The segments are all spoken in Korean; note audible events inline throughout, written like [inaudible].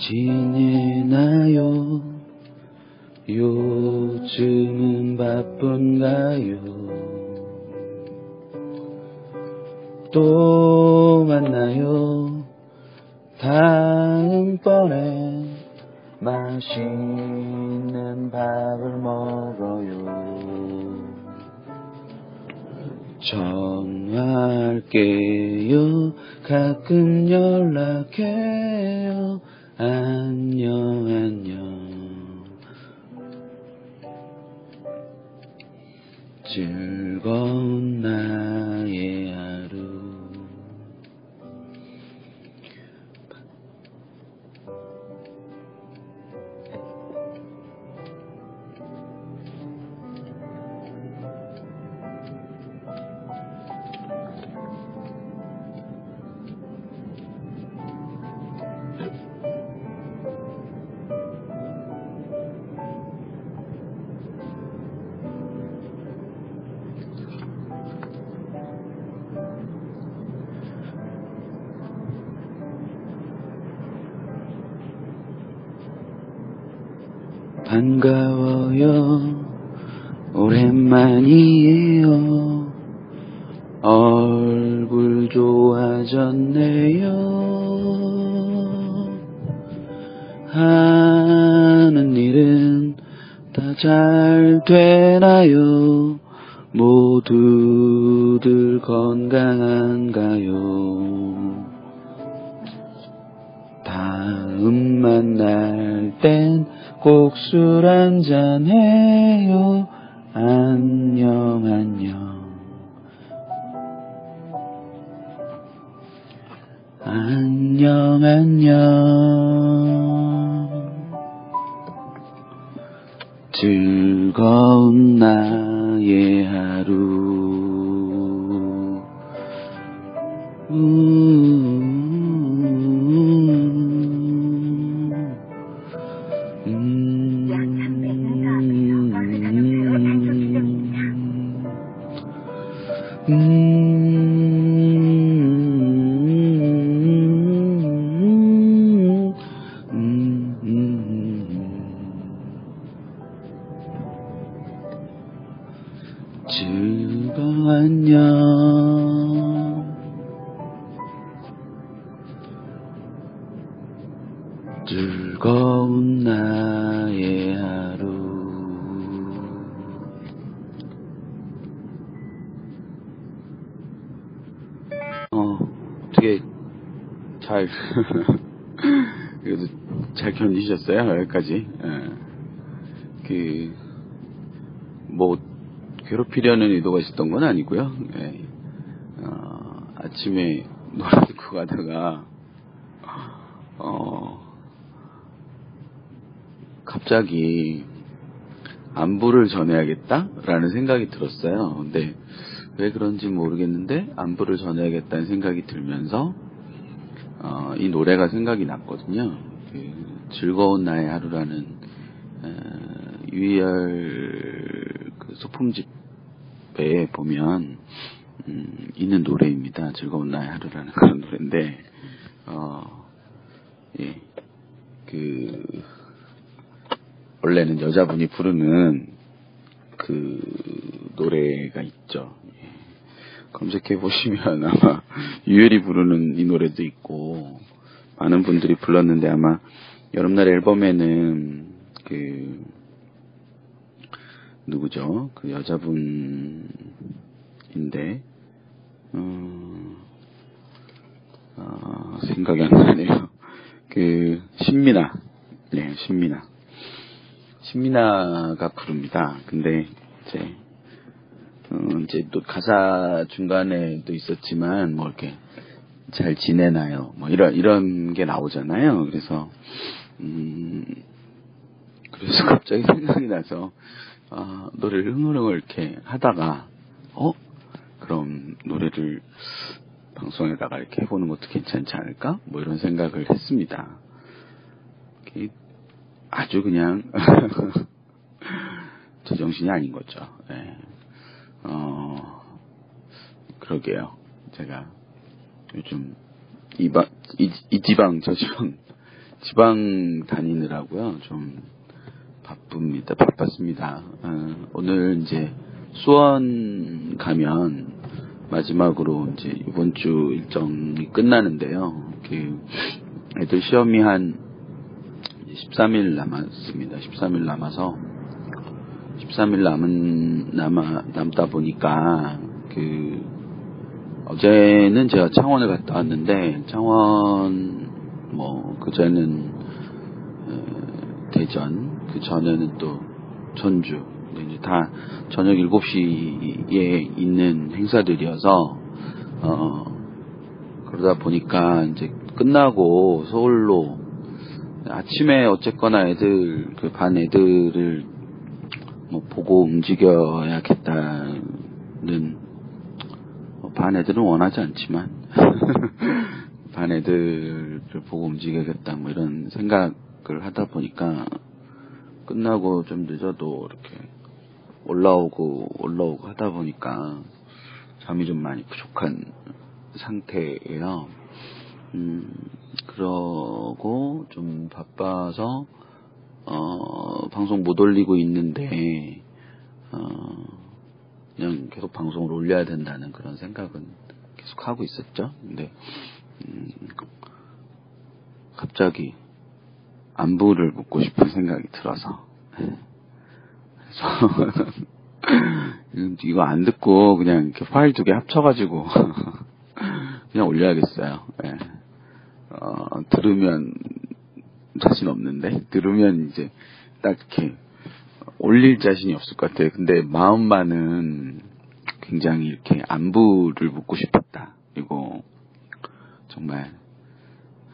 지내나요? 요즘은 바쁜가요? 또 만나요. 다음번에 맛있는 밥을 먹어요. 전화할게요. 가끔 연락해요. 안녕, 안녕. 즐거운 반가워요. 오랜만이에요. 얼굴 좋아졌네요. 하는 일은 다 잘 되나요? 모두들 건강한가요? 다음 만날 땐 꼭 술 한잔 해요. 안녕, 안녕. 안녕, 안녕. 즐거운 나의 하루. 음. 되게 잘, [laughs] 그래도 잘 견디셨어요, 여기까지. 예. 그, 뭐, 괴롭히려는 의도가 있었던 건 아니고요. 예. 어, 아침에 [laughs] 노래 듣고 가다가, 어, 갑자기 안부를 전해야겠다라는 생각이 들었어요. 근데 왜 그런지 모르겠는데 안부를 전해야겠다는 생각이 들면서 어, 이 노래가 생각이 났거든요. 그 즐거운 나의 하루라는 어, 유희열 소품집에 보면 음, 있는 노래입니다. 즐거운 나의 하루라는 그런 노래인데 어, 예, 그 원래는 여자분이 부르는 그 노래가 있죠. 예. 검색해 보시면 아마 [laughs] 유열이 부르는 이 노래도 있고 많은 분들이 불렀는데 아마 여름날 앨범에는 그 누구죠? 그 여자분인데 어, 어, 생각이 안 나네요. [laughs] 그 신민아, 네 신민아, 신민아가 부릅니다. 근데 이제 어, 이제 또 가사 중간에도 있었지만 뭐 이렇게 잘 지내나요? 뭐 이런 이런 게 나오잖아요. 그래서 음 그래서 [laughs] 갑자기 생각이 나서 아, 노래를 흥얼흥얼 이렇게 하다가 어 그럼 노래를 방송에다가 이렇게 해보는 것도 괜찮지 않을까? 뭐 이런 생각을 했습니다. 아주 그냥 [laughs] 제 정신이 아닌 거죠. 네. 어 그러게요. 제가 요즘 이방 이, 이 지방 저 지방 [laughs] 지방 다니느라고요 좀 바쁩니다 바빴습니다 어, 오늘 이제 수원 가면 마지막으로 이제 이번 주 일정이 끝나는데요 그 애들 시험이 한 13일 남았습니다. 13일 남아서. 13일 남은 남아 남다 보니까 그 어제는 제가 창원을 갔다 왔는데 창원 뭐 그전에는 대전 그 전에는 또 전주 이제 다 저녁 7시에 있는 행사들이어서 어 그러다 보니까 이제 끝나고 서울로 아침에 어쨌거나 애들 그 반 애들을 뭐 보고 움직여야겠다는 반 애들은 원하지 않지만 [laughs] 반 애들을 보고 움직여야겠다 뭐 이런 생각을 하다 보니까 끝나고 좀 늦어도 이렇게 올라오고 올라오고 하다 보니까 잠이 좀 많이 부족한 상태예요. 음, 그러고 좀 바빠서 어, 방송 못 올리고 있는데 어, 그냥 계속 방송을 올려야 된다는 그런 생각은 계속 하고 있었죠. 근데 음, 갑자기 안부를 묻고 싶은 생각이 들어서 그래서 [laughs] 이거 안 듣고 그냥 이렇게 파일 두 개 합쳐가지고 [laughs] 그냥 올려야겠어요. 네. 어, 들으면 자신 없는데 들으면 이제 딱 이렇게 올릴 자신이 없을 것 같아요. 근데 마음만은 굉장히 이렇게 안부를 묻고 싶었다. 그리고 정말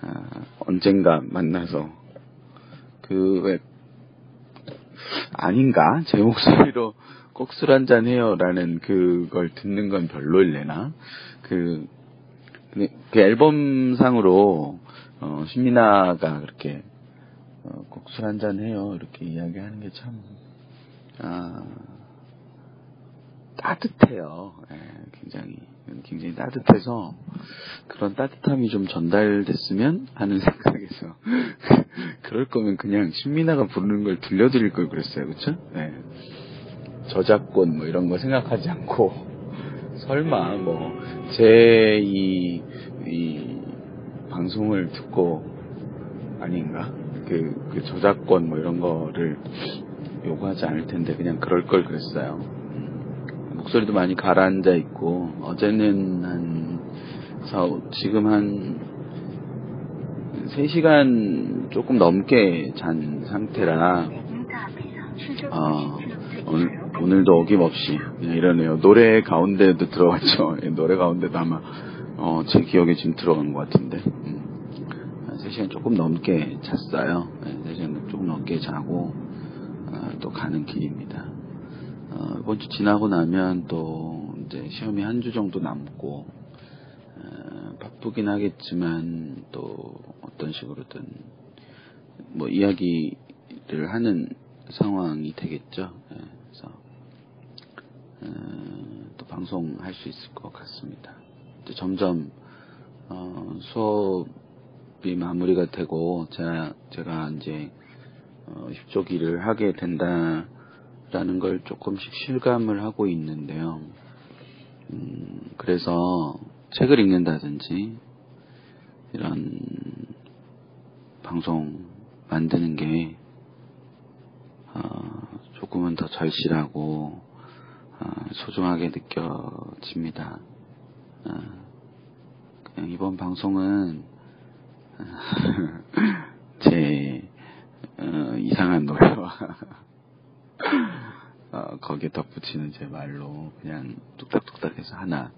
어, 언젠가 만나서 그왜 아닌가 제 목소리로 [laughs] 꼭 술 한잔 해요라는 그걸 듣는 건 별로일래나 그, 그 앨범상으로 어, 신민아가 그렇게 어, 꼭술 한잔 해요 이렇게 이야기하는 게 참 아, 따뜻해요. 예, 굉장히 굉장히 따뜻해서 그런 따뜻함이 좀 전달됐으면 하는 [laughs] 생각에서 [laughs] 그럴 거면 그냥 신민아가 부르는 걸 들려드릴 걸 그랬어요, 그렇죠? 예. 저작권 뭐 이런 거 생각하지 않고 설마 뭐제이 이 방송을 듣고 아닌가 그, 그 저작권 뭐 이런 거를 요구하지 않을 텐데 그냥 그럴 걸 그랬어요. 목소리도 많이 가라앉아 있고 어제는 한 지금 한 3시간 조금 넘게 잔 상태라 어, 오늘, 오늘도 어김없이 이러네요. 노래 가운데도 들어갔죠. [laughs] 노래 가운데도 아마 어, 제 기억에 지금 들어간 것 같은데 음. 3시간 조금 넘게 잤어요. 3시간 조금 넘게 자고 또 가는 길입니다. 어, 이번 주 지나고 나면 또 이제 시험이 한 주 정도 남고 어, 바쁘긴 하겠지만 또 어떤 식으로든 뭐 이야기를 하는 상황이 되겠죠. 예, 그래서 어, 또 방송할 수 있을 것 같습니다. 점점 어, 수업이 마무리가 되고 제가 제가 이제 어, 입조기를 하게 된다라는 걸 조금씩 실감을 하고 있는데요. 음, 그래서 책을 읽는다든지 이런 방송 만드는 게 어, 조금은 더 절실하고 어, 소중하게 느껴집니다. 어, 그냥 이번 방송은 [laughs] 제 어, 이상한 노래와 어, 거기에 덧붙이는 제 말로 그냥 뚝딱뚝딱해서 하나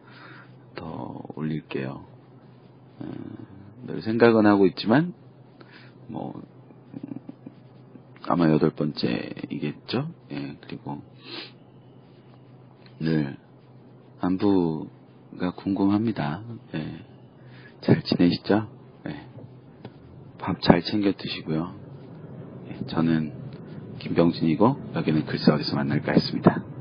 더 올릴게요. 어, 늘 생각은 하고 있지만 뭐 음, 아마 여덟 번째이겠죠. 예, 그리고 늘 안부가 궁금합니다. 예, 잘 지내시죠? 예, 밥잘 챙겨 드시고요. 예, 저는 김병진이고 여기는 글쎄 어디서 만날까 했습니다.